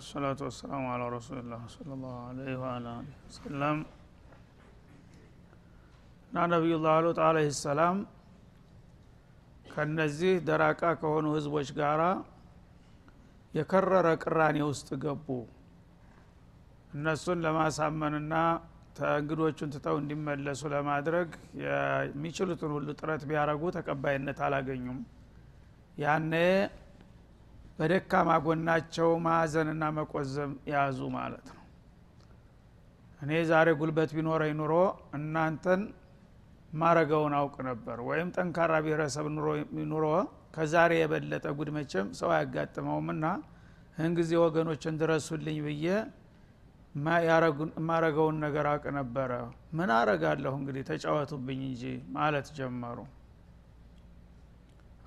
አልሐምዱሊላህ ሰላቱ ወሰላሙ አላ ረሱሊላህ ሰለላሁ ዐለይሂ ወአላ ወሰለም እና ነቢዩላህ ሉጥ አለህ ሰላም ከነዚህ ደራቃ ከሆኑ ህዝቦች ጋራ የከረረ ቅራኔ ውስጥ ገቡ። እነሱን ለማሳመንና እንግዶቹን ትተው እንዲመለሱ ለማድረግ የሚችሉትን ሁሉ ጥረት ቢያረጉ ተቀባይነት አላገኙም። ያኔ በደካማ ጎናቸው ማዘንና መቆዘም ያዙ ማለት ነው። እኔ ዛሬ ጉልበት ቢኖረኝ ኑሮ እናንተን ማረገውን አውቅ ነበር። ወይም ጠንካራ ብሔረሰብ ኑሮ ከዛሬ የበለጠ ጉድ መቼም ሰው አያጋጥመውምና ይህን ጊዜ ወገኖችን ድረሱልኝ ብዬ የማረገውን ነገር አውቅ ነበረ። ምን አረጋለሁ እንግዲህ ተጫወቱብኝ እንጂ ማለት ጀመሩ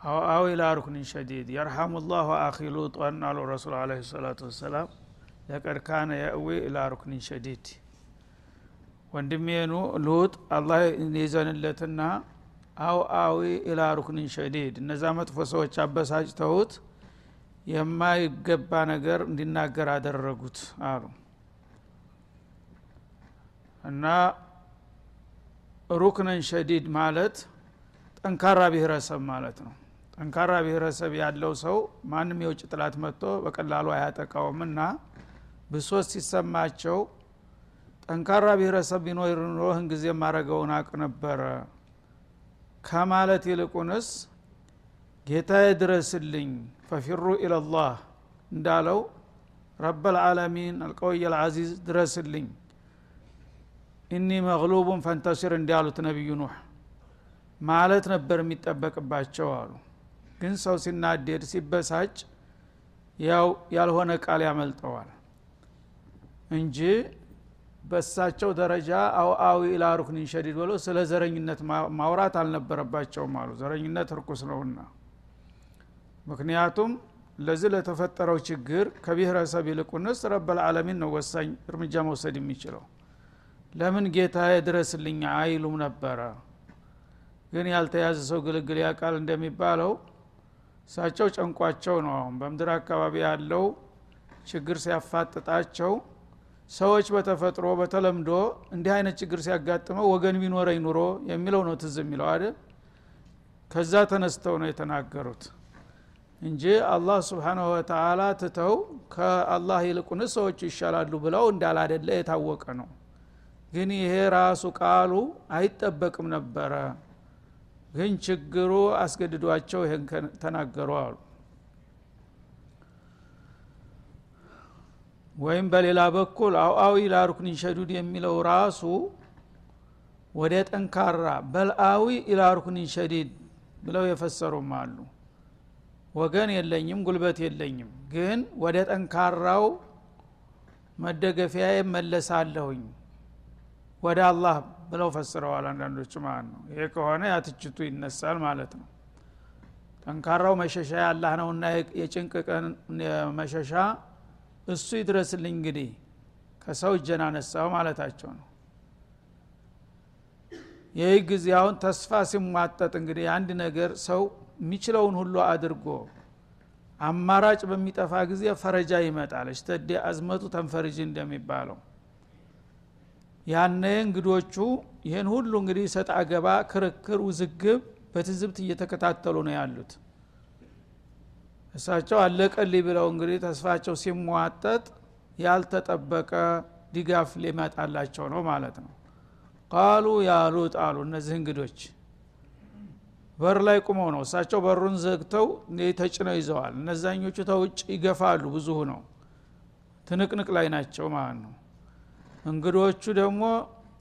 أو آوي إلى ركن شديد። يرحم الله أخي لوطا አሉ ረሱል عليه الصلاة والسلام لقد كان يأوي إلى ركن شديد ወንድሜኑ ሉጥ አላህ ይዘንለትና أو آوي إلى ركن شديد። እነዛ መጥፎ ሰዎች አበሳጭተውት የማይገባ ነገር እንዲናገር አደረጉት አሉ። እና ሩክነን ሸዲድ ማለት ጠንካራ ብሔረሰብ ማለት ነው ጠንካራ ብሔረሰብ ያለው ሰው ማንም የውጭ ጥላት መጥቶ በቀላሉ አያጠቃውም እና ብሶት ሲሰማቸው ጠንካራ ብሔረሰብ ቢኖር ኑሮ ህን ጊዜ ማረገውን አቅ ነበረ ከማለት ይልቁንስ ጌታ ድረስልኝ ፈፊሩ ኢለላህ እንዳለው ረበልዓለሚን አልቀውይ አልዓዚዝ ድረስልኝ ኢኒ መግሉቡን ፈንተሲር እንዲያሉት ነቢዩ ኑህ። ማለት ነበር የሚጠበቅባቸው አሉ ግን ሰው ሲናደድ ሲበሳጭ ያው ያልሆነ ቃል ያመልጠዋል እንጂ በሳቸው ደረጃ አውአዊ ኢላ ሩክኒን ሸዲድ ብሎ ስለ ዘረኝነት ማውራት አልነበረባቸውም አሉ። ዘረኝነት እርኩስ ነውና። ምክንያቱም ለዚህ ለተፈጠረው ችግር ከብሔረሰብ ይልቁንስ ረበልዓለሚን ነው ወሳኝ እርምጃ መውሰድ የሚችለው። ለምን ጌታ ድረስልኝ አይሉም ነበረ። ግን ያልተያዘ ሰው ግልግል ያቃል እንደሚባለው እሳቸው ጨንቋቸው ነው አሁን። በምድር አካባቢ ያለው ችግር ሲያፋጥጣቸው ሰዎች በተፈጥሮ በተለምዶ እንዲህ አይነት ችግር ሲያጋጥመው ወገን ቢኖረኝ ኑሮ የሚለው ነው ትዝ የሚለው አይደል? ከዛ ተነስተው ነው የተናገሩት እንጂ አላህ ስብሓናሁ ወተላ ትተው ከአላህ ይልቁን ሰዎቹ ይሻላሉ ብለው እንዳላደለ የታወቀ ነው። ግን ይሄ ራሱ ቃሉ አይጠበቅም ነበረ ግን ችግሩ አስገድዷቸው ይህን ተናገሩ አሉ። ወይም በሌላ በኩል አውአዊ ኢላሩክኒን ሸዱድ የሚለው ራሱ ወደ ጠንካራ በልአዊ ኢላሩክኒን ሸዲድ ብለው የፈሰሩም አሉ። ወገን የለኝም ጉልበት የለኝም ግን ወደ ጠንካራው መደገፊያ መለሳለሁኝ ወደ አላህ ብለው ፈስረዋል አንዳንዶቹ ማለት ነው። ይሄ ከሆነ ያትችቱ ይነሳል ማለት ነው። ጠንካራው መሸሻ ያላህ ነውና የጭንቅ ቀን መሸሻ እሱ ይድረስልኝ እንግዲህ ከሰው እጀን አነሳው ማለታቸው ነው። ይህ ጊዜ አሁን ተስፋ ሲሟጠጥ እንግዲህ አንድ ነገር ሰው የሚችለውን ሁሉ አድርጎ አማራጭ በሚጠፋ ጊዜ ፈረጃ ይመጣል። እሽተዴ አዝመቱ ተንፈርጅ እንደሚባለው ያነ እንግዶቹ ይህን ሁሉ እንግዲህ ሰጥ አገባ ክርክር ውዝግብ በትዝብት እየተከታተሉ ነው ያሉት። እሳቸው አለቀልኝ ብለው እንግዲህ ተስፋቸው ሲሟጠጥ ያልተጠበቀ ድጋፍ ሊመጣላቸው ነው ማለት ነው። ቃሉ ያሉት አሉ እነዚህ እንግዶች። በር ላይ ቁመው ነው። እሳቸው በሩን ዘግተው ተጭነው ይዘዋል። እነዛኞቹ ተውጭ ይገፋሉ ብዙ ነው ትንቅንቅ ላይ ናቸው ማለት ነው እንግዶቹ ደግሞ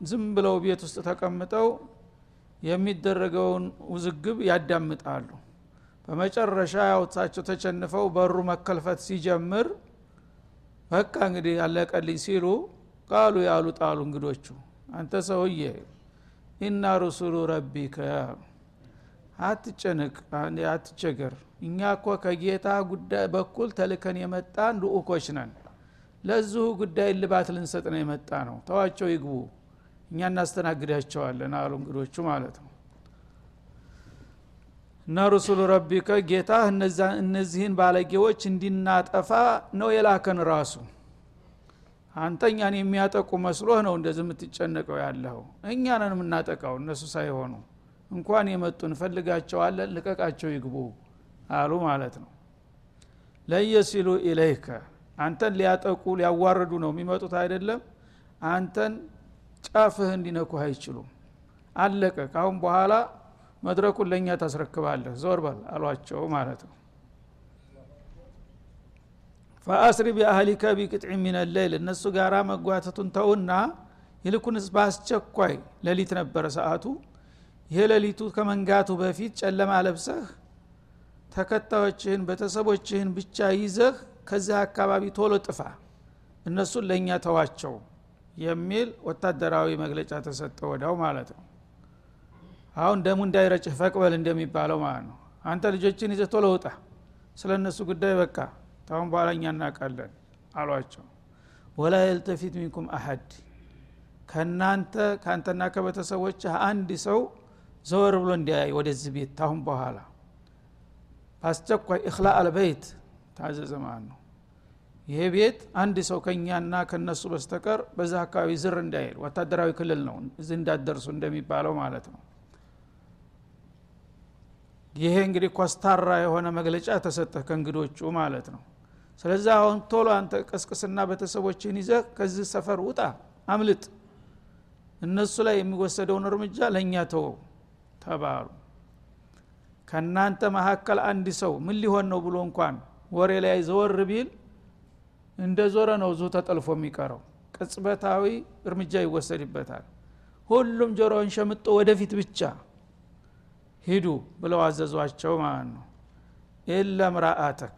ዝም ብለው ቤት ውስጥ ተቀምጠው የሚደረገውን ውዝግብ ያዳምጣሉ። በመጨረሻ ያውታቸው ተቸንፈው በሩ መከልፈት ሲጀምር በቃ እንግዲህ ያለቀልኝ ሲሉ ቃሉ ያሉ ጣሉ እንግዶቹ። አንተ ሰውዬ ኢና ሩሱሉ ረቢከ አትጨንቅ አትቸገር። እኛ እኮ ከጌታ ጉዳይ በኩል ተልከን የመጣን ልኡኮች ነን ለዚሁ ጉዳይ ልባት ልንሰጥ ነው የመጣ ነው ተዋቸው ይግቡ። እኛ እናስተናግዳቸዋለን አሉ እንግዶቹ ማለት ነው። እና ሩሱሉ ረቢከ ጌታ እነዚህን ባለጌዎች እንዲናጠፋ ነው የላከን ራሱ። አንተ እኛን የሚያጠቁ መስሎህ ነው እንደዚህ የምትጨነቀው ያለው እኛ ነን የምናጠቃው እነሱ ሳይሆኑ። እንኳን የመጡ እንፈልጋቸዋለን ልቀቃቸው ይግቡ አሉ ማለት ነው። ለየሲሉ ኢለይከ አንተን ሊያጠቁ ሊያዋርዱ ነው የሚመጡት አይደለም? አንተን ጫፍህ እንዲነኩህ አይችሉም። አለቀ። ካሁን በኋላ መድረኩን ለእኛ ታስረክባለህ። ዞር በል አሏቸው ማለት ነው። ፈአስሪ ቢአህሊከ ቢቅጥዕ ሚን ሌይል እነሱ ጋር መጓተቱን ተውና ይልኩንስ በአስቸኳይ ሌሊት ነበረ ሰዓቱ። ይሄ ሌሊቱ ከመንጋቱ በፊት ጨለማ ለብሰህ ተከታዮችህን ቤተሰቦችህን ብቻ ይዘህ ከዚህ አካባቢ ቶሎ ጥፋ እነሱን ለእኛ ተዋቸው የሚል ወታደራዊ መግለጫ ተሰጠ ወዳው ማለት ነው። አሁን ደሙ እንዳይረጭህ ፈቅበል እንደሚባለው ማለት ነው። አንተ ልጆችን ይዘህ ቶሎ ውጣ ስለ እነሱ ጉዳይ በቃ ታሁን በኋላ እኛ እናውቃለን አሏቸው። ወላ የልተፊት ሚንኩም አሀድ ከእናንተ ከአንተና ከቤተሰቦች አንድ ሰው ዘወር ብሎ እንዲያይ ወደዚህ ቤት ታሁን በኋላ። በአስቸኳይ እክላ አልበይት ታዘዘ ማለት ነው። ይሄ ቤት አንድ ሰው ከእኛና ከነሱ በስተቀር በዛ አካባቢ ዝር እንዳይል ወታደራዊ ክልል ነው እዚህ እንዳደርሱ እንደሚባለው ማለት ነው። ይሄ እንግዲህ ኮስታራ የሆነ መግለጫ ተሰጠ ከእንግዶቹ ማለት ነው። ስለዚህ አሁን ቶሎ አንተ ቀስቅስና ቤተሰቦችን ይዘህ ከዚህ ሰፈር ውጣ አምልጥ። እነሱ ላይ የሚወሰደውን እርምጃ ለእኛ ተወው ተባሉ። ከእናንተ መካከል አንድ ሰው ምን ሊሆን ነው ብሎ እንኳን ወሬ ላይ ዘወር ቢል እንደ ዞረ ነው ዙ ተጠልፎ የሚቀረው። ቅጽበታዊ እርምጃ ይወሰድበታል። ሁሉም ጆሮውን ሸምጦ ወደፊት ብቻ ሂዱ ብለው አዘዟቸው ማለት ነው። ኢለ ምራአተክ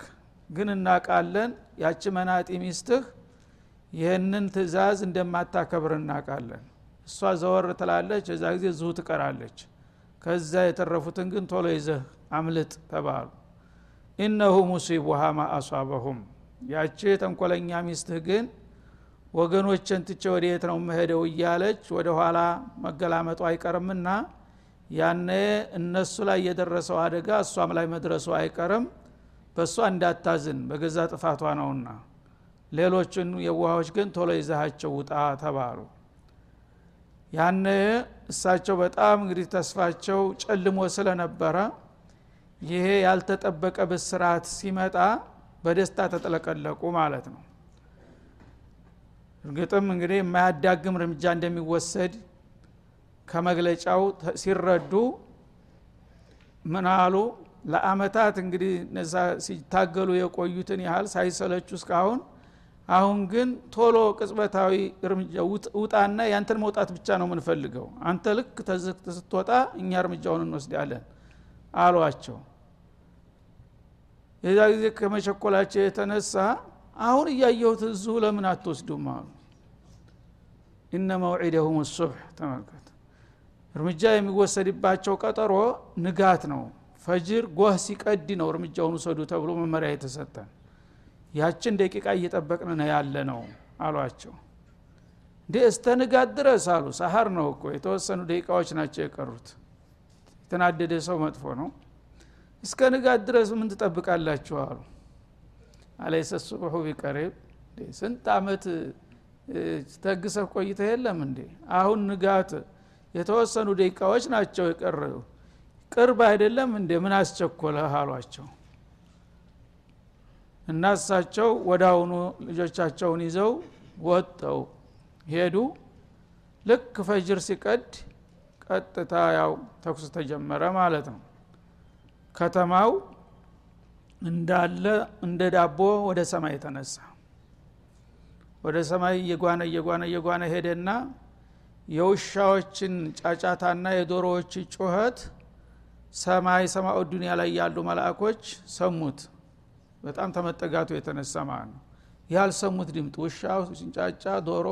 ግን እናቃለን። ያቺ መናጢ ሚስትህ ይህንን ትእዛዝ እንደማታከብር እናቃለን። እሷ ዘወር ትላለች እዛ ጊዜ ዝሁ ትቀራለች። ከዛ የተረፉትን ግን ቶሎ ይዘህ አምልጥ ተባሉ ኢነሁ ሙሲቡሃ ማ አሷበሁም። ያቺ ተንኮለኛ ሚስትህ ግን ወገኖችን ትቼ ወደየት ነው መሄደው እያለች ወደ ኋላ መገላመጡ አይቀርምና ያነ እነሱ ላይ የደረሰው አደጋ እሷም ላይ መድረሱ አይቀርም። በእሷ እንዳታዝን በገዛ ጥፋቷ ነውና። ሌሎችን የዋሆች ግን ቶሎ ይዛሃቸው ውጣ ተባሉ። ያነ እሳቸው በጣም እንግዲህ ተስፋቸው ጨልሞ ስለነበረ ይሄ ያልተጠበቀ ብስራት ሲመጣ በደስታ ተጠለቀለቁ ማለት ነው። እርግጥም እንግዲህ የማያዳግም እርምጃ እንደሚወሰድ ከመግለጫው ሲረዱ ምን አሉ? ለአመታት እንግዲህ እነዛ ሲታገሉ የቆዩትን ያህል ሳይሰለቹ እስካሁን አሁን ግን ቶሎ ቅጽበታዊ እርምጃ ውጣና ያንተን መውጣት ብቻ ነው የምንፈልገው። አንተ ልክ ተዝክት ስትወጣ እኛ እርምጃውን እንወስዳለን አሏቸው የዛ ጊዜ ከመቸኮላቸው የተነሳ አሁን እያየሁት እዚሁ ለምን አትወስዱም አሉ። ኢነ መውዒደሁም ሱብሕ ተመልከት እርምጃ የሚወሰድባቸው ቀጠሮ ንጋት ነው። ፈጅር ጎህ ሲቀድ ነው እርምጃውን ውሰዱ ተብሎ መመሪያ የተሰጠን ያችን ደቂቃ እየጠበቅን ነው ያለ ነው አሏቸው። እንዴ እስተ ንጋት ድረስ አሉ። ሰሀር ነው እኮ የተወሰኑ ደቂቃዎች ናቸው የቀሩት። የተናደደ ሰው መጥፎ ነው እስከ ንጋት ድረስ ምን ትጠብቃላችሁ አሉ። አለይሰ ሱብሑ ቢቀሪብ። ስንት አመት ተግሰህ ቆይተ የለም እንዴ? አሁን ንጋት የተወሰኑ ደቂቃዎች ናቸው የቀረ ቅርብ አይደለም እንዴ? ምን አስቸኮለህ አሏቸው። እና እሳቸው ወዳውኑ ልጆቻቸውን ይዘው ወጠው ሄዱ። ልክ ፈጅር ሲቀድ ቀጥታ ያው ተኩስ ተጀመረ ማለት ነው ከተማው እንዳለ እንደ ዳቦ ወደ ሰማይ ተነሳ። ወደ ሰማይ እየጓነ እየጓነ እየጓነ ሄደና የውሻዎችን ጫጫታና የዶሮዎች ጩኸት ሰማይ ሰማኡ ዱኒያ ላይ ያሉ መላእኮች ሰሙት። በጣም ተመጠጋቱ የተነሳ ማለት ነው። ያልሰሙት ድምጥ ውሻው ሲንጫጫ ዶሮ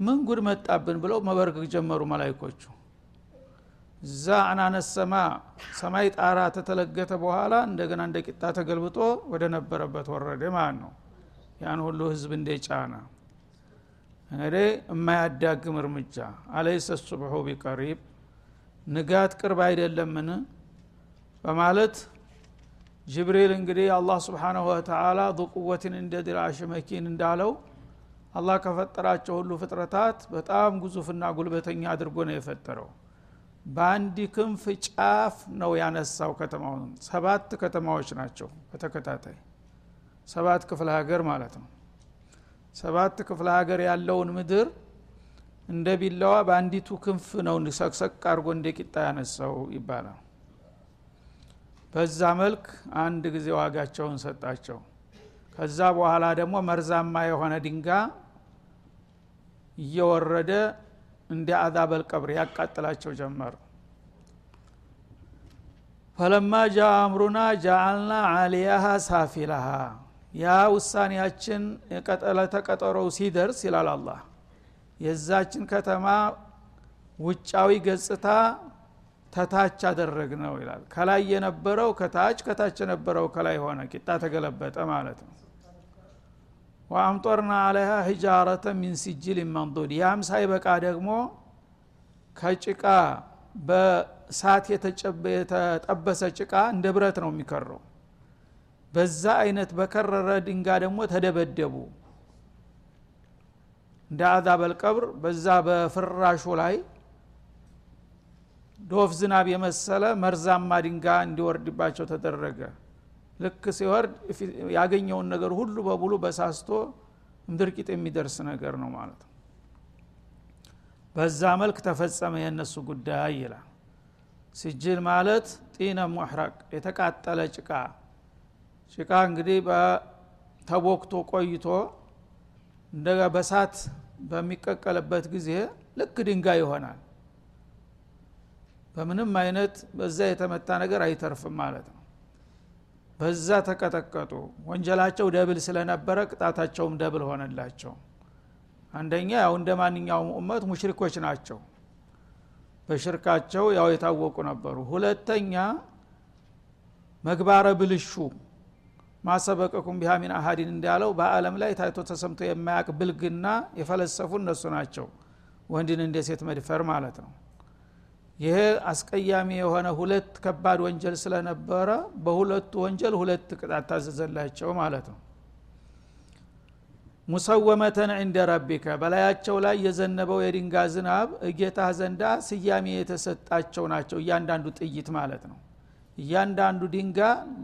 ምን ጉድ መጣብን ብለው መበርገግ ጀመሩ መላይኮቹ እዛ አናነስ ሰማ ሰማይ ጣራ ተተለገተ በኋላ እንደገና እንደ ቂጣ ተገልብጦ ወደ ነበረበት ወረደ ማለት ነው። ያን ሁሉ ህዝብ እንደ ጫና እንግዲህ የማያዳግም እርምጃ። አለይሰ ሱብሑ ቢቀሪብ ንጋት ቅርብ አይደለምን? በማለት ጅብሪል እንግዲህ አላህ ስብሓናሁ ወተላ ዙቁወትን እንደ ዲራሽ መኪን እንዳለው አላህ ከፈጠራቸው ሁሉ ፍጥረታት በጣም ግዙፍና ጉልበተኛ አድርጎ ነው የፈጠረው በአንድ ክንፍ ጫፍ ነው ያነሳው ከተማውን። ሰባት ከተማዎች ናቸው በተከታታይ። ሰባት ክፍለ ሀገር ማለት ነው። ሰባት ክፍለ ሀገር ያለውን ምድር እንደ ቢላዋ በአንዲቱ ክንፍ ነው ሰቅሰቅ አድርጎ እንደ ቂጣ ያነሳው ይባላል። በዛ መልክ አንድ ጊዜ ዋጋቸውን ሰጣቸው። ከዛ በኋላ ደግሞ መርዛማ የሆነ ድንጋ እየወረደ እንደ አዛበል ቀብር ያቃጥላቸው ጀመር ፈለማ ጃ አምሩና ጃአልና አሊያሃ ሳፊላሃ ያ ውሳኔያችን ተቀጠሮው ሲደርስ ይላል አላህ። የዛችን ከተማ ውጫዊ ገጽታ ተታች አደረግ ነው ይላል። ከላይ የነበረው ከታች ከታች የነበረው ከላይ ሆነ ቂጣ ተገለበጠ ማለት ነው ወአምጦርና አለሃ ሂጃረተ ሚን ሲጅል መንዱድ። ያም ሳይበቃ ደግሞ ከጭቃ በሳት የተጠበሰ ጭቃ እንደ ብረት ነው የሚከረው። በዛ አይነት በከረረ ድንጋ ደግሞ ተደበደቡ። እንደ አዛበል ቀብር በዛ በፍራሹ ላይ ዶፍ ዝናብ የመሰለ መርዛማ ድንጋ እንዲወርድባቸው ተደረገ ልክ ሲወርድ ያገኘውን ነገር ሁሉ በሙሉ በሳስቶ ምድርቂጥ የሚደርስ ነገር ነው ማለት ነው። በዛ መልክ ተፈጸመ የእነሱ ጉዳይ ይላል። ስጅል ማለት ጢነ ሙሕረቅ የተቃጠለ ጭቃ። ጭቃ እንግዲህ ተቦክቶ ቆይቶ እንደ በሳት በሚቀቀልበት ጊዜ ልክ ድንጋይ ይሆናል። በምንም አይነት በዛ የተመታ ነገር አይተርፍም ማለት ነው በዛ ተቀጠቀጡ። ወንጀላቸው double ስለነበረ ቅጣታቸውም double ሆነላቸው። አንደኛ ያው እንደ ማንኛውም ኡመት ሙሽሪኮች ናቸው። በሽርካቸው ያው የታወቁ ነበሩ። ሁለተኛ ምግባረ ብልሹ ما سبقكم بها من أحد እንዳለው በአለም ላይ ታይቶ ተሰምቶ የማያቅ ብልግና የፈለሰፉ እነሱ ናቸው። ወንድን እንደ ሴት መድፈር ማለት ነው ይሄ አስቀያሚ የሆነ ሁለት ከባድ ወንጀል ስለነበረ በሁለቱ ወንጀል ሁለት ቅጣት ታዘዘላቸው ማለት ነው። ሙሰወመተን እንደ ረቢከ በላያቸው ላይ የዘነበው የድንጋ ዝናብ እጌታ ዘንዳ ስያሜ የተሰጣቸው ናቸው። እያንዳንዱ ጥይት ማለት ነው። እያንዳንዱ ድንጋ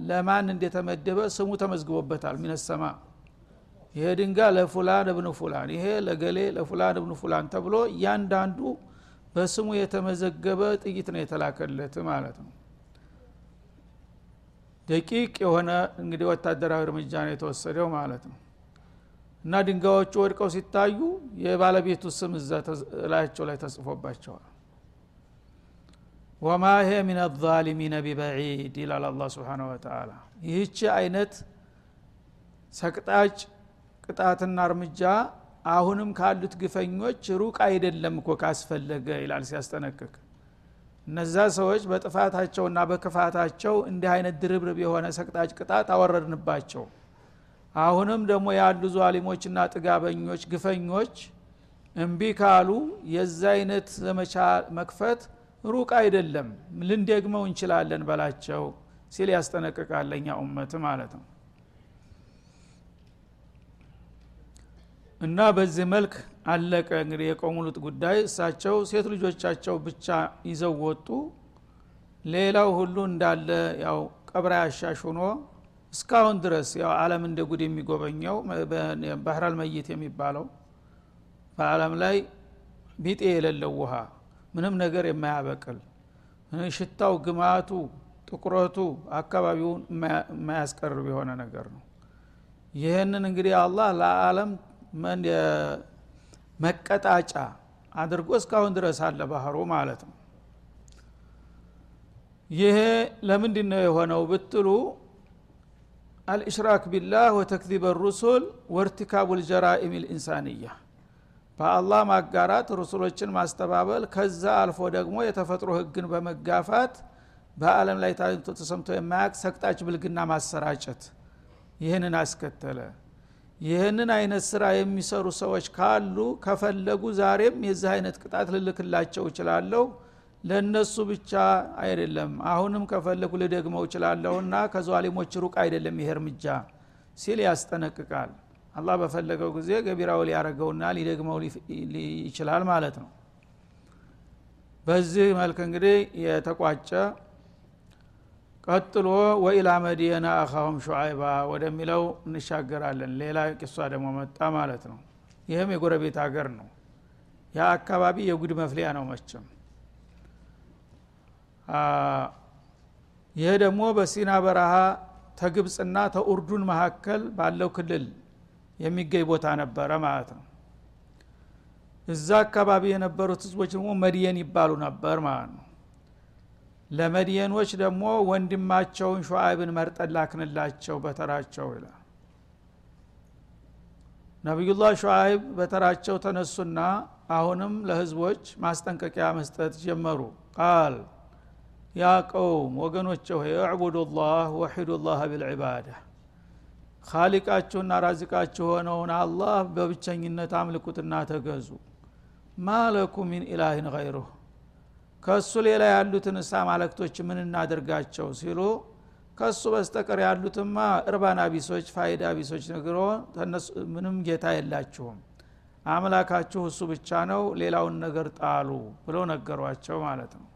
ለማን እንደተመደበ ስሙ ተመዝግቦበታል። ሚነሰማ ይሄ ድንጋ ለፉላን እብን ፉላን ይሄ ለገሌ ለፉላን እብን ፉላን ተብሎ እያንዳንዱ በስሙ የተመዘገበ ጥይት ነው የተላከለት ማለት ነው። ደቂቅ የሆነ እንግዲህ ወታደራዊ እርምጃ ነው የተወሰደው ማለት ነው። እና ድንጋዮቹ ወድቀው ሲታዩ የባለቤቱ ስም እዛ ላያቸው ላይ ተጽፎባቸዋል። ወማ ሄ ምን አዛሊሚነ ቢበዒድ ይላል አላ ስብን ወተላ ይህች አይነት ሰቅጣጭ ቅጣትና እርምጃ አሁንም ካሉት ግፈኞች ሩቅ አይደለም እኮ ካስፈለገ ይላል ሲያስጠነቅቅ። እነዛ ሰዎች በጥፋታቸውና በክፋታቸው እንዲህ አይነት ድርብርብ የሆነ ሰቅጣጭ ቅጣት አወረድንባቸው። አሁንም ደግሞ ያሉ ዟሊሞችና ጥጋበኞች ግፈኞች እምቢ ካሉ የዛ አይነት ዘመቻ መክፈት ሩቅ አይደለም ልንደግመው እንችላለን በላቸው ሲል ያስጠነቅቃል ኡመት ማለት ነው እና በዚህ መልክ አለቀ። እንግዲህ የቆሙሉት ጉዳይ እሳቸው ሴት ልጆቻቸው ብቻ ይዘው ወጡ። ሌላው ሁሉ እንዳለ ያው ቀብራ ያሻሽ ሆኖ እስካሁን ድረስ ያው አለም እንደ ጉድ የሚጎበኘው ባህራል መይት የሚባለው በአለም ላይ ቢጤ የሌለው ውሃ ምንም ነገር የማያበቅል ሽታው ግማቱ ጥቁረቱ አካባቢውን የማያስቀርብ የሆነ ነገር ነው። ይህንን እንግዲህ አላህ ለአለም መቀጣጫ አድርጎ እስካሁን ድረስ አለ ባህሩ ማለት ነው። ይሄ ለምንድ ነው የሆነው ብትሉ አልእሽራክ ቢላህ ወተክዚብ ሩሱል ወርቲካቡ ልጀራኢም ልኢንሳንያ በአላህ ማጋራት ሩሱሎችን ማስተባበል ከዛ አልፎ ደግሞ የተፈጥሮ ህግን በመጋፋት በአለም ላይ ታይቶ ተሰምቶ የማያቅ ሰቅጣጭ ብልግና ማሰራጨት ይህንን አስከተለ ይህንን አይነት ስራ የሚሰሩ ሰዎች ካሉ ከፈለጉ ዛሬም የዚህ አይነት ቅጣት ልልክላቸው እችላለሁ። ለእነሱ ብቻ አይደለም አሁንም ከፈለኩ ልደግመው እችላለሁና ከዟሊሞች ሩቅ አይደለም ይሄ እርምጃ ሲል ያስጠነቅቃል። አላህ በፈለገው ጊዜ ገቢራው ሊያረገውና ሊደግመው ይችላል ማለት ነው። በዚህ መልክ እንግዲህ የተቋጨ ቀጥሎ ወኢላ መዲየና አኻሁም ሹዓይባ ወደሚለው እንሻገራለን። ሌላ ቂሷ ደግሞ መጣ ማለት ነው። ይህም የጎረቤት ሀገር ነው። ያ አካባቢ የጉድ መፍሊያ ነው መቸም ይሄ ደግሞ በሲና በረሃ ተግብፅና ተኡርዱን መካከል ባለው ክልል የሚገኝ ቦታ ነበረ ማለት ነው። እዛ አካባቢ የነበሩት ህዝቦች ደግሞ መድየን ይባሉ ነበር ማለት ነው ለመድየኖች ደግሞ ወንድማቸውን ሸዓይብን መርጠን ላክንላቸው በተራቸው ይላል። ነቢዩላህ ሸዓይብ በተራቸው ተነሱና አሁንም ለህዝቦች ማስጠንቀቂያ መስጠት ጀመሩ። ቃል ያ ቀውም ወገኖች ሆይ እዕቡዱ ላህ ወሒዱ ላህ ቢልዕባዳ ካሊቃችሁና ራዚቃችሁ ሆነውን አላህ በብቸኝነት አምልኩትና ተገዙ። ማለኩም ሚን ኢላህን ገይሩህ ከእሱ ሌላ ያሉትን እሳ ማለክቶች ምን እናደርጋቸው ሲሉ ከእሱ በስተቀር ያሉትማ እርባና ቢሶች ፋይዳ ቢሶች ነግሮ ምንም ጌታ የላችሁም። አምላካችሁ እሱ ብቻ ነው ሌላውን ነገር ጣሉ ብለው ነገሯቸው ማለት ነው።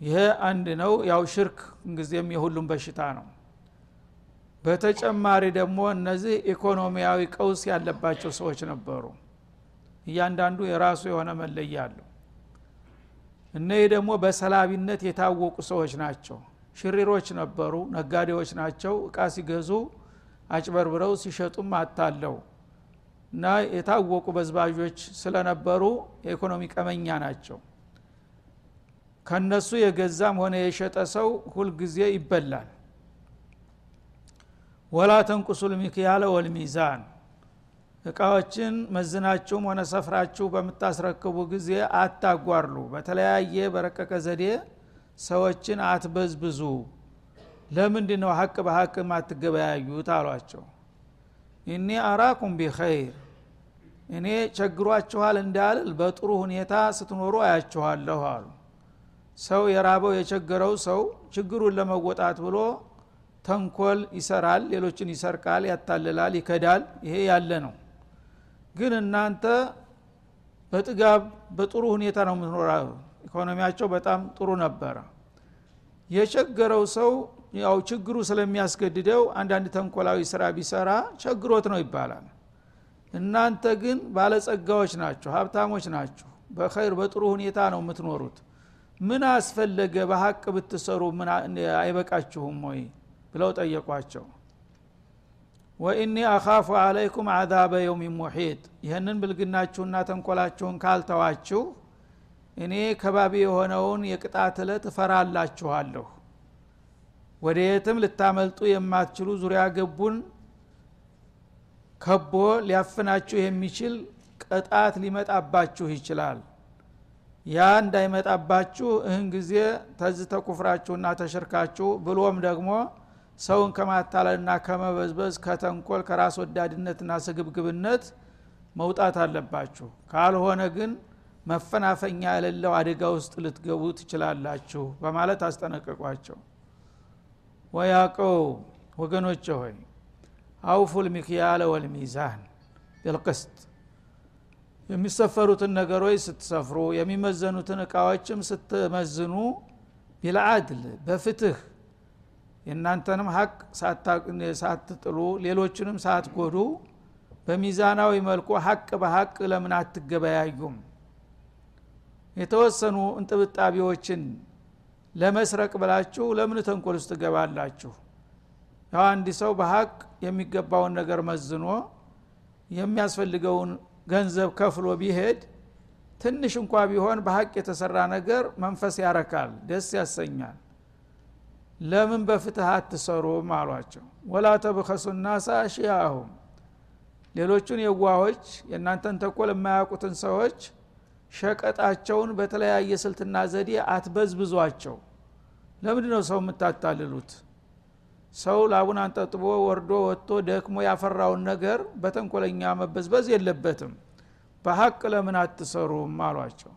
ይሄ አንድ ነው። ያው ሽርክ ጊዜም የሁሉም በሽታ ነው። በተጨማሪ ደግሞ እነዚህ ኢኮኖሚያዊ ቀውስ ያለባቸው ሰዎች ነበሩ። እያንዳንዱ የራሱ የሆነ መለያ አለው እነህ ደግሞ በሰላቢነት የታወቁ ሰዎች ናቸው። ሽሪሮች ነበሩ ነጋዴዎች ናቸው። እቃ ሲገዙ አጭበርብረው ሲሸጡም አታለው እና የታወቁ በዝባዦች ስለነበሩ የኢኮኖሚ ቀመኛ ናቸው። ከነሱ የገዛም ሆነ የሸጠ ሰው ሁልጊዜ ይበላል። ወላ ተንቁሱል ሚክያለ ወልሚዛን እቃዎችን መዝናችሁም ሆነ ሰፍራችሁ በምታስረክቡ ጊዜ አታጓርሉ። በተለያየ በረቀቀ ዘዴ ሰዎችን አትበዝብዙ። ለምንድ ነው ሀቅ በሀቅ ማትገበያዩት አሏቸው። እኒ አራኩም ቢኸይር። እኔ ቸግሯችኋል እንዳልል በጥሩ ሁኔታ ስትኖሩ አያችኋለሁ አሉ። ሰው የራበው የቸገረው ሰው ችግሩን ለመወጣት ብሎ ተንኮል ይሰራል ሌሎችን ይሰርቃል ያታልላል ይከዳል። ይሄ ያለ ነው ግን እናንተ በጥጋብ በጥሩ ሁኔታ ነው የምትኖራ ኢኮኖሚያቸው በጣም ጥሩ ነበረ። የቸገረው ሰው ያው ችግሩ ስለሚያስገድደው አንዳንድ ተንኮላዊ ስራ ቢሰራ ቸግሮት ነው ይባላል። እናንተ ግን ባለጸጋዎች ናችሁ ሀብታሞች ናችሁ። በኸይር በጥሩ ሁኔታ ነው የምትኖሩት። ምን አስፈለገ? በሀቅ ብትሰሩ ምን አይበቃችሁም ወይ? ብለው ጠየቋቸው ወኢኒ አኻፉ አለይኩም አዛበ የውም ሙሒጥ ይህንን ብልግናችሁና ተንኮላችሁን ካልተዋችሁ እኔ ከባቢ የሆነውን የቅጣት እለት እፈራላችኋለሁ። ወደ የትም ልታመልጡ የማትችሉ ዙሪያ ገቡን። ከቦ ሊያፍናችሁ የሚችል ቅጣት ሊመጣባችሁ ይችላል። ያ እንዳይመጣባችሁ እህን ጊዜ ተዝ ተኩፍራችሁና ተሽርካችሁ ብሎም ደግሞ ሰውን ከማታለልና ከመበዝበዝ ከተንኮል ከራስ ወዳድነትና ስግብግብነት መውጣት አለባችሁ። ካልሆነ ግን መፈናፈኛ የሌለው አደጋ ውስጥ ልትገቡ ትችላላችሁ በማለት አስጠነቀቋቸው። ወያቀው ወገኖች ሆይ አውፉል ሚክያለ ወልሚዛን ቢልቅስጥ የሚሰፈሩትን ነገሮች ስትሰፍሩ የሚመዘኑትን እቃዎችም ስትመዝኑ ቢልአድል በፍትህ የእናንተንም ሀቅ ሳትጥሉ ሌሎችንም ሳትጎዱ በሚዛናዊ መልኩ ሀቅ በሀቅ ለምን አትገበያዩም? የተወሰኑ እንጥብጣቢዎችን ለመስረቅ ብላችሁ ለምን ተንኮል ውስጥ ትገባላችሁ? ያው አንድ ሰው በሀቅ የሚገባውን ነገር መዝኖ የሚያስፈልገውን ገንዘብ ከፍሎ ቢሄድ ትንሽ እንኳ ቢሆን በሀቅ የተሰራ ነገር መንፈስ ያረካል ደስ ያሰኛል ለምን በፍትህ አትሰሩም? አሏቸው። ወላ ተብከሱ ናሳ ሌሎቹን የዋሆች የእናንተን ተኮል የማያውቁትን ሰዎች ሸቀጣቸውን በተለያየ ስልትና ዘዴ አትበዝብዟቸው። ለምንድ ነው ሰው የምታታልሉት? ሰው ላቡን አንጠጥቦ ወርዶ ወጥቶ ደክሞ ያፈራውን ነገር በተንኮለኛ መበዝበዝ የለበትም። በሀቅ ለምን አትሰሩም? አሏቸው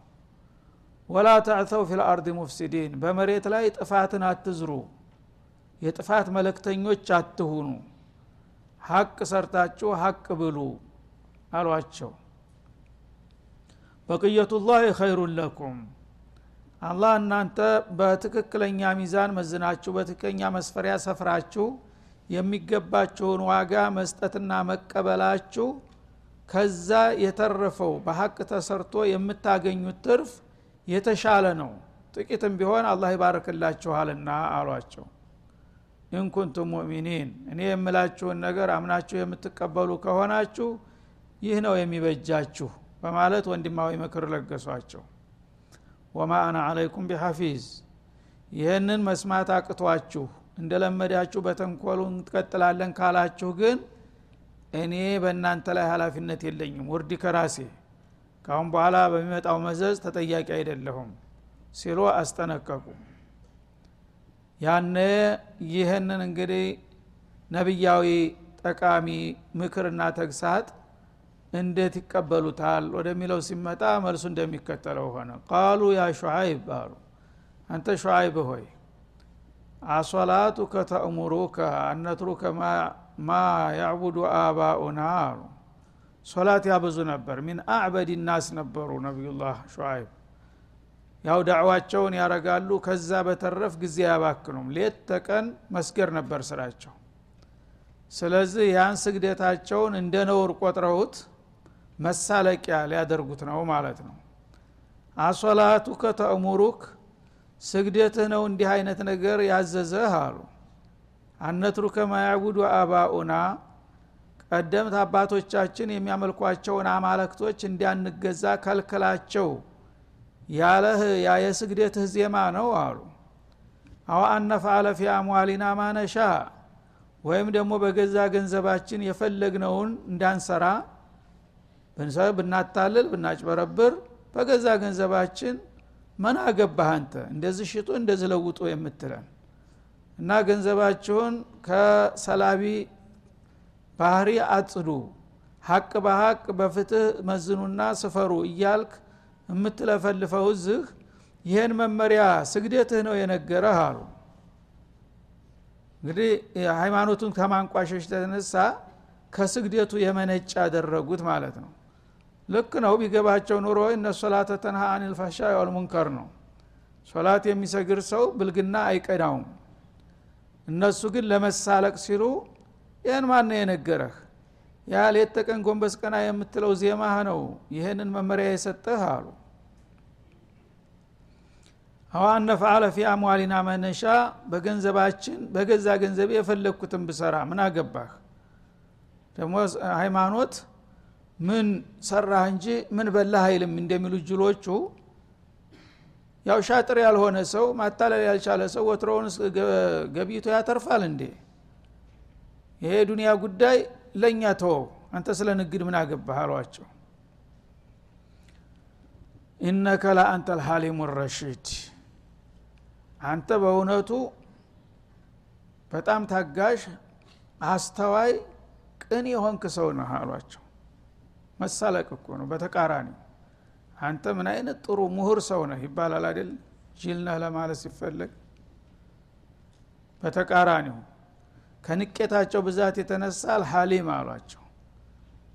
ወላ ተዕተው ፊ ልአርድ ሙፍሲዲን በመሬት ላይ ጥፋትን አትዝሩ የጥፋት መለክተኞች አትሁኑ ሀቅ ሰርታችሁ ሀቅ ብሉ አሏቸው። በቅየቱላህ ኸይሩን ለኩም አላህ እናንተ በትክክለኛ ሚዛን መዝናችሁ በትክክለኛ መስፈሪያ ሰፍራችሁ የሚገባችሁን ዋጋ መስጠትና መቀበላችሁ ከዛ የተረፈው በሀቅ ተሰርቶ የምታገኙት ትርፍ የተሻለ ነው። ጥቂትም ቢሆን አላህ ይባርክላችኋልና አሏቸው። ኢንኩንቱም ሙእሚኒን እኔ የምላችሁን ነገር አምናችሁ የምትቀበሉ ከሆናችሁ ይህ ነው የሚበጃችሁ በማለት ወንድማዊ ምክር ለገሷቸው። ወማ አና አለይኩም ቢሐፊዝ ይህንን መስማት አቅቷችሁ እንደለመዳችሁ በተንኮሉ እንቀጥላለን ካላችሁ ግን እኔ በእናንተ ላይ ሀላፊነት የለኝም። ውርድ ከራሴ ካሁን በኋላ በሚመጣው መዘዝ ተጠያቂ አይደለሁም ሲሉ አስጠነቀቁ። ያነ ይህንን እንግዲህ ነቢያዊ ጠቃሚ ምክርና ተግሳት እንዴት ይቀበሉታል ወደሚለው ሲመጣ መልሱ እንደሚከተለው ሆነ። ቃሉ ያ ሹዓይብ አሉ። አንተ ሹዓይብ ሆይ አሶላቱከ ተእሙሩከ አነትሩከ ማ ያዕቡዱ አባኡና አሉ ሶላት ያበዙ ነበር። ሚን አዕበድ ናስ ነበሩ ነቢዩላህ ሹዓይብ። ያው ዳዕዋቸውን ያረጋሉ ከዛ በተረፍ ጊዜ ያባክኑም ሌት ተቀን መስገር ነበር ስራቸው። ስለዚህ ያን ስግደታቸውን እንደ ነውር ቆጥረውት መሳለቂያ ሊያደርጉት ነው ማለት ነው። አሶላቱ ከተእሙሩክ ስግደትህ ነው እንዲህ አይነት ነገር ያዘዘህ አሉ። አነትሩከ ማያቡዱ አባኡና ቀደምት አባቶቻችን የሚያመልኳቸውን አማለክቶች እንዲያንገዛ ከልክላቸው። ያለህ ያ የስግደትህ ዜማ ነው አሉ። አው አነፍአለ ፊ አምዋሊና ማነሻ ወይም ደግሞ በገዛ ገንዘባችን የፈለግነውን እንዳንሰራ ብናታልል ብናጭበረብር በገዛ ገንዘባችን መና ገባህ አንተ? እንደዚህ ሽጡ እንደዚህ ለውጡ የምትለን እና ገንዘባችሁን ከሰላቢ ባህሪ አጽዱ ሀቅ በሀቅ በፍትህ መዝኑና ስፈሩ እያልክ የምትለፈልፈው እዝህ ይህን መመሪያ ስግደትህ ነው የነገረህ አሉ። እንግዲህ ሃይማኖቱን ከማንቋሸሽ የተነሳ ከስግደቱ የመነጭ ያደረጉት ማለት ነው። ልክ ነው። ቢገባቸው ኑሮ እነ ሶላተ ተንሃ አኒል ፋሻ ወልሙንከር ነው። ሶላት የሚሰግር ሰው ብልግና አይቀዳውም። እነሱ ግን ለመሳለቅ ሲሉ ይህን ማን የነገረህ? ያ ሌት ተቀን ጎንበስ ቀና የምትለው ዜማህ ነው። ይህንን መመሪያ የሰጠህ አሉ። አዋ ነፈአለ ፊ አምዋሊና መነሻ በገንዘባችን በገዛ ገንዘቤ የፈለግኩትን ብሰራ ምን አገባህ? ደግሞ ሃይማኖት ምን ሰራህ እንጂ ምን በላህ አይልም እንደሚሉ ጅሎቹ ያው ሻጥር ያልሆነ ሰው ማታለል ያልቻለ ሰው ወትሮውን ገቢቶ ያተርፋል እንዴ ይሄ ዱንያ ጉዳይ ለእኛ ተወው አንተ ስለ ንግድ ምን አገባህ አሏቸው። ኢነከ ለአንተ ልሐሊሙ ረሺድ አንተ በእውነቱ በጣም ታጋሽ አስተዋይ ቅን የሆንክ ሰው ነህ አሏቸው። መሳለቅ እኮ ነው በተቃራኒ አንተ ምን አይነት ጥሩ ምሁር ሰው ነህ ይባላል አይደል? ጅል ነህ ለማለት ሲፈለግ። በተቃራኒው ከንቄታቸው ብዛት የተነሳ አልሐሊም አሏቸው።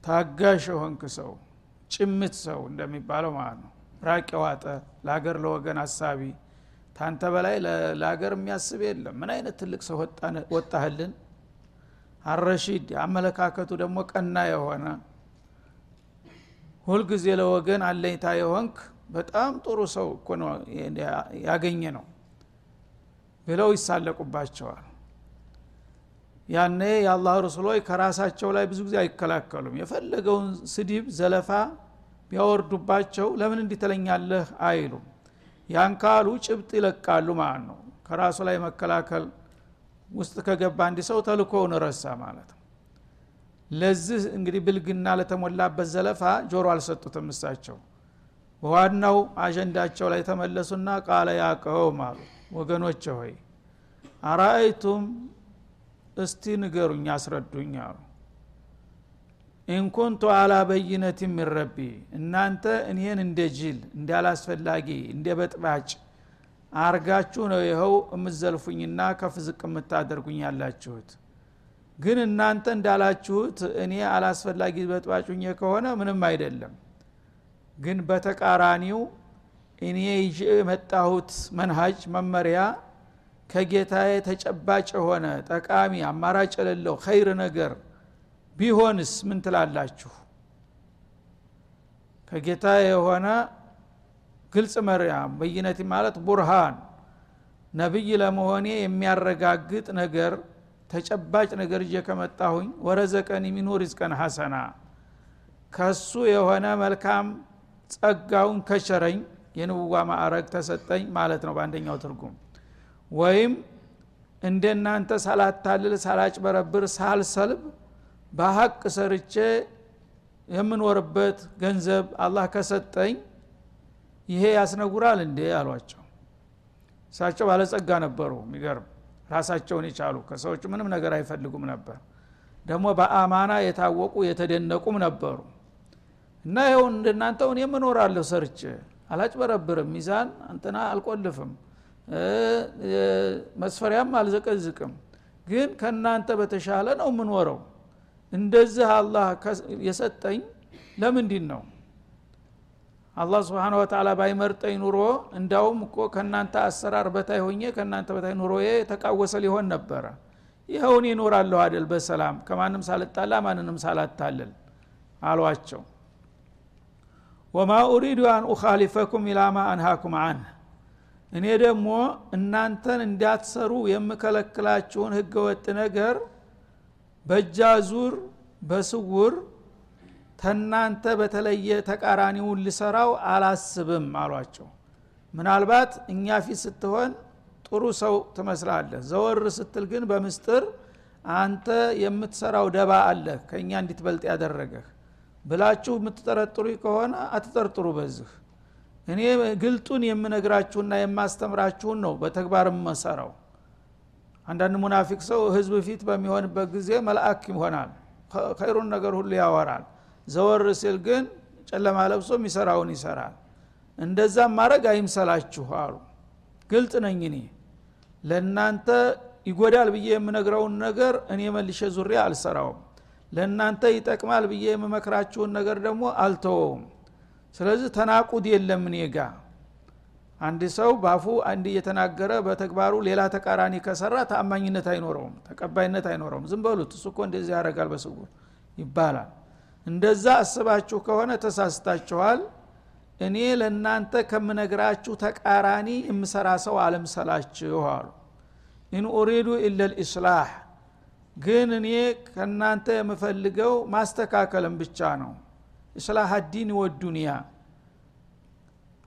ታጋሽ የሆንክ ሰው ጭምት ሰው እንደሚባለው ማለት ነው። ራቅ የዋጠ ለሀገር ለወገን አሳቢ ታንተ በላይ ለሀገር የሚያስብ የለም። ምን አይነት ትልቅ ሰው ወጣህልን? አረሺድ አመለካከቱ ደግሞ ቀና የሆነ። ሁልጊዜ ለወገን አለኝታ የሆንክ በጣም ጥሩ ሰው እኮ ነው ያገኘ ነው ብለው ይሳለቁባቸዋል ያኔ የአላህ ረሱሎች ከራሳቸው ላይ ብዙ ጊዜ አይከላከሉም። የፈለገውን ስድብ ዘለፋ ቢያወርዱባቸው ለምን እንዲትለኛለህ አይሉም። ያን ካሉ ጭብጥ ይለቃሉ ማለት ነው። ከራሱ ላይ መከላከል ውስጥ ከገባ አንድ ሰው ተልኮውን ረሳ ማለት ነው። ለዚህ እንግዲህ ብልግና ለተሞላበት ዘለፋ ጆሮ አልሰጡትም እሳቸው። በዋናው አጀንዳቸው ላይ ተመለሱና ቃለ ያቀውም አሉ። ወገኖች ሆይ أرأيتم እስቲ ንገሩኝ አስረዱኝ አሉ። إن كنت على بينة من ربي እናንተ እኔን እንደ ጅል እንዳላስፈላጊ እንደ በጥባጭ አርጋችሁ ነው ይኸው የምዘልፉኝና ከፍ ዝቅ የምታደርጉኝ ያላችሁት። ግን እናንተ እንዳላችሁት እኔ አላስፈላጊ በጥባጭ ከሆነ ምንም አይደለም። ግን በተቃራኒው እኔ ይዤ የመጣሁት መንሃጅ መመሪያ ከጌታዬ ተጨባጭ የሆነ ጠቃሚ አማራጭ የሌለው ኸይር ነገር ቢሆንስ ምን ትላላችሁ? ከጌታ የሆነ ግልጽ መሪያ በይነት ማለት ቡርሃን ነቢይ ለመሆኔ የሚያረጋግጥ ነገር ተጨባጭ ነገር እየ ከመጣሁኝ ወረዘቀኒ ሚኑ ሪዝቀን ሐሰና ከሱ የሆነ መልካም ጸጋውን ከቸረኝ የንቡዋ ማዕረግ ተሰጠኝ ማለት ነው በአንደኛው ትርጉም ወይም እንደናንተ ሳላታልል ሳላጭበረብር ሳልሰልብ በሀቅ ሰርቼ የምኖርበት ገንዘብ አላህ ከሰጠኝ ይሄ ያስነጉራል እንዴ አሏቸው። እሳቸው ባለጸጋ ነበሩ። የሚገርም ራሳቸውን የቻሉ ከሰዎች ምንም ነገር አይፈልጉም ነበር። ደግሞ በአማና የታወቁ የተደነቁም ነበሩ። እና ይኸው እንደናንተውን የምኖራለሁ ሰርቼ አላጭበረብርም ሚዛን አንተና አልቆልፍም መስፈሪያም አልዘቀዝቅም። ግን ከእናንተ በተሻለ ነው የምኖረው። እንደዚህ አላህ የሰጠኝ ለምንድን ነው? አላህ ስብሓን ወተላ ባይመርጠኝ ኑሮ እንዳውም እኮ ከእናንተ አሰራር በታይ ሆኜ ከእናንተ በታይ ኑሮዬ የተቃወሰ ሊሆን ነበረ። ይኸውን ይኖራለሁ አደል በሰላም። ከማንም ሳልጣላ ማንንም ሳላታልል አሏቸው። ወማ ኡሪዱ አን ኡኻሊፈኩም ኢላማ አንሃኩም አንህ እኔ ደግሞ እናንተን እንዳትሰሩ የምከለክላችሁን ህገወጥ ነገር በእጃዙር በስውር ተናንተ በተለየ ተቃራኒውን ልሰራው አላስብም አሏቸው። ምናልባት እኛ ፊት ስትሆን ጥሩ ሰው ትመስላለህ። ዘወር ስትል ግን በምስጥር አንተ የምትሰራው ደባ አለ ከእኛ እንድትበልጥ ያደረገህ ብላችሁ የምትጠረጥሩ ከሆነ አትጠርጥሩ በዚህ እኔ ግልጡን የምነግራችሁና የማስተምራችሁን ነው በተግባር መሰራው አንዳንድ ሙናፊቅ ሰው ህዝብ ፊት በሚሆንበት ጊዜ መልአክ ይሆናል ኸይሩን ነገር ሁሉ ያወራል። ዘወር ሲል ግን ጨለማ ለብሶ የሚሰራውን ይሰራል። እንደዛም ማድረግ አይምሰላችሁ አሉ። ግልጥ ነኝ እኔ። ለእናንተ ይጎዳል ብዬ የምነግረውን ነገር እኔ መልሼ ዙሪያ አልሰራውም። ለእናንተ ይጠቅማል ብዬ የምመክራችሁን ነገር ደግሞ አልተወውም ስለዚህ ተናቁድ የለም እኔ ጋ። አንድ ሰው ባፉ አንድ እየተናገረ በተግባሩ ሌላ ተቃራኒ ከሰራ ተአማኝነት አይኖረውም ተቀባይነት አይኖረውም። ዝም በሉት እሱ እኮ እንደዚህ ያደርጋል በስውር ይባላል። እንደዛ አስባችሁ ከሆነ ተሳስታችኋል። እኔ ለእናንተ ከምነግራችሁ ተቃራኒ የምሰራ ሰው አይደለሁም አላችሁ አሉ። إن أريد إلا ግን እኔ ከእናንተ የምፈልገው ማስተካከልም ብቻ ነው إصلاح الدين والدنيا።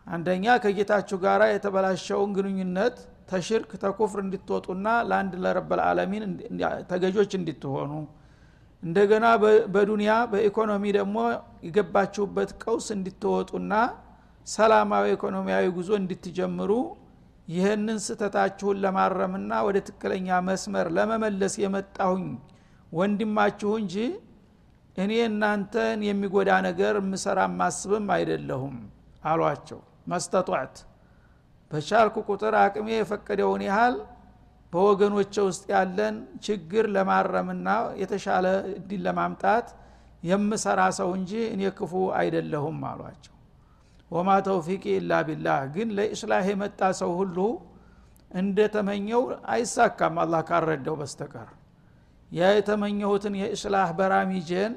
አንደኛ ከጌታችሁ ጋር የተበላሸውን ግንኙነት ተሽርክ ተኩፍር እንድትወጡና ለአንድ ለ رب العالمين ተገዦች እንድትሆኑ። እንደገና በዱንያ በኢኮኖሚ ደግሞ የገባችሁበት ቀውስ እንድትወጡና ሰላማዊ ኢኮኖሚያዊ ጉዞ እንድትጀምሩ። ይህንን ስተታችሁን ለማረምና ወደ ትክክለኛ መስመር ለመመለስ የመጣሁኝ ወንድማችሁ እንጂ እኔ እናንተን የሚጎዳ ነገር ምሰራ ማስብም አይደለሁም አሏቸው። መስተጧት በቻልኩ ቁጥር አቅሜ የፈቀደውን ያህል በወገኖቼ ውስጥ ያለን ችግር ለማረምና የተሻለ እድል ለማምጣት የምሰራ ሰው እንጂ እኔ ክፉ አይደለሁም አሏቸው። ወማ ተውፊቂ ኢላ ቢላህ። ግን ለኢስላህ የመጣ ሰው ሁሉ እንደተመኘው አይሳካም። አላህ ካረዳው በስተቀር ያ የተመኘሁትን የኢስላህ በራሚጄን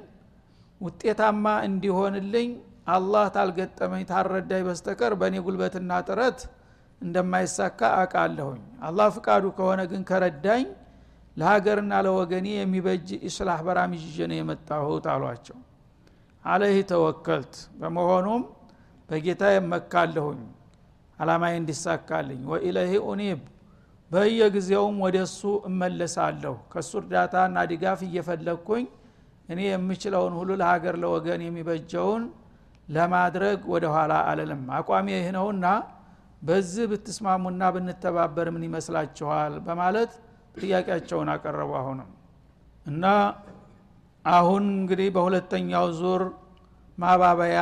ውጤታማ እንዲሆንልኝ አላህ ታልገጠመኝ ታረዳኝ በስተቀር በእኔ ጉልበትና ጥረት እንደማይሳካ አቃለሁኝ አላህ ፍቃዱ ከሆነ ግን ከረዳኝ ለሀገርና ለወገኔ የሚበጅ ኢስላህ በራሚጅ ይዤ ነው የመጣሁት አሏቸው። አለህ ተወከልት። በመሆኑም በጌታ የመካለሁኝ አላማዬ እንዲሳካልኝ። ወኢለህ ኡኒብ በየጊዜውም ወደ እሱ እመለሳለሁ። ከእሱ እርዳታና ድጋፍ እየፈለግኩኝ እኔ የምችለውን ሁሉ ለሀገር ለወገን የሚበጀውን ለማድረግ ወደ ኋላ አለልም አቋሚ ይህ ነውና በዚህ ብትስማሙና ብንተባበር ምን ይመስላችኋል? በማለት ጥያቄያቸውን አቀረቡ አሁንም። እና አሁን እንግዲህ በሁለተኛው ዙር ማባበያ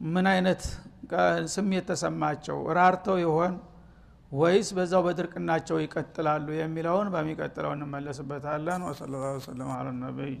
ምን አይነት ስሜት ተሰማቸው? ራርተው ይሆን ወይስ በዛው በድርቅናቸው ይቀጥላሉ የሚለውን በሚቀጥለው እንመለስበታለን። ወሰለ ሰለም ነቢይ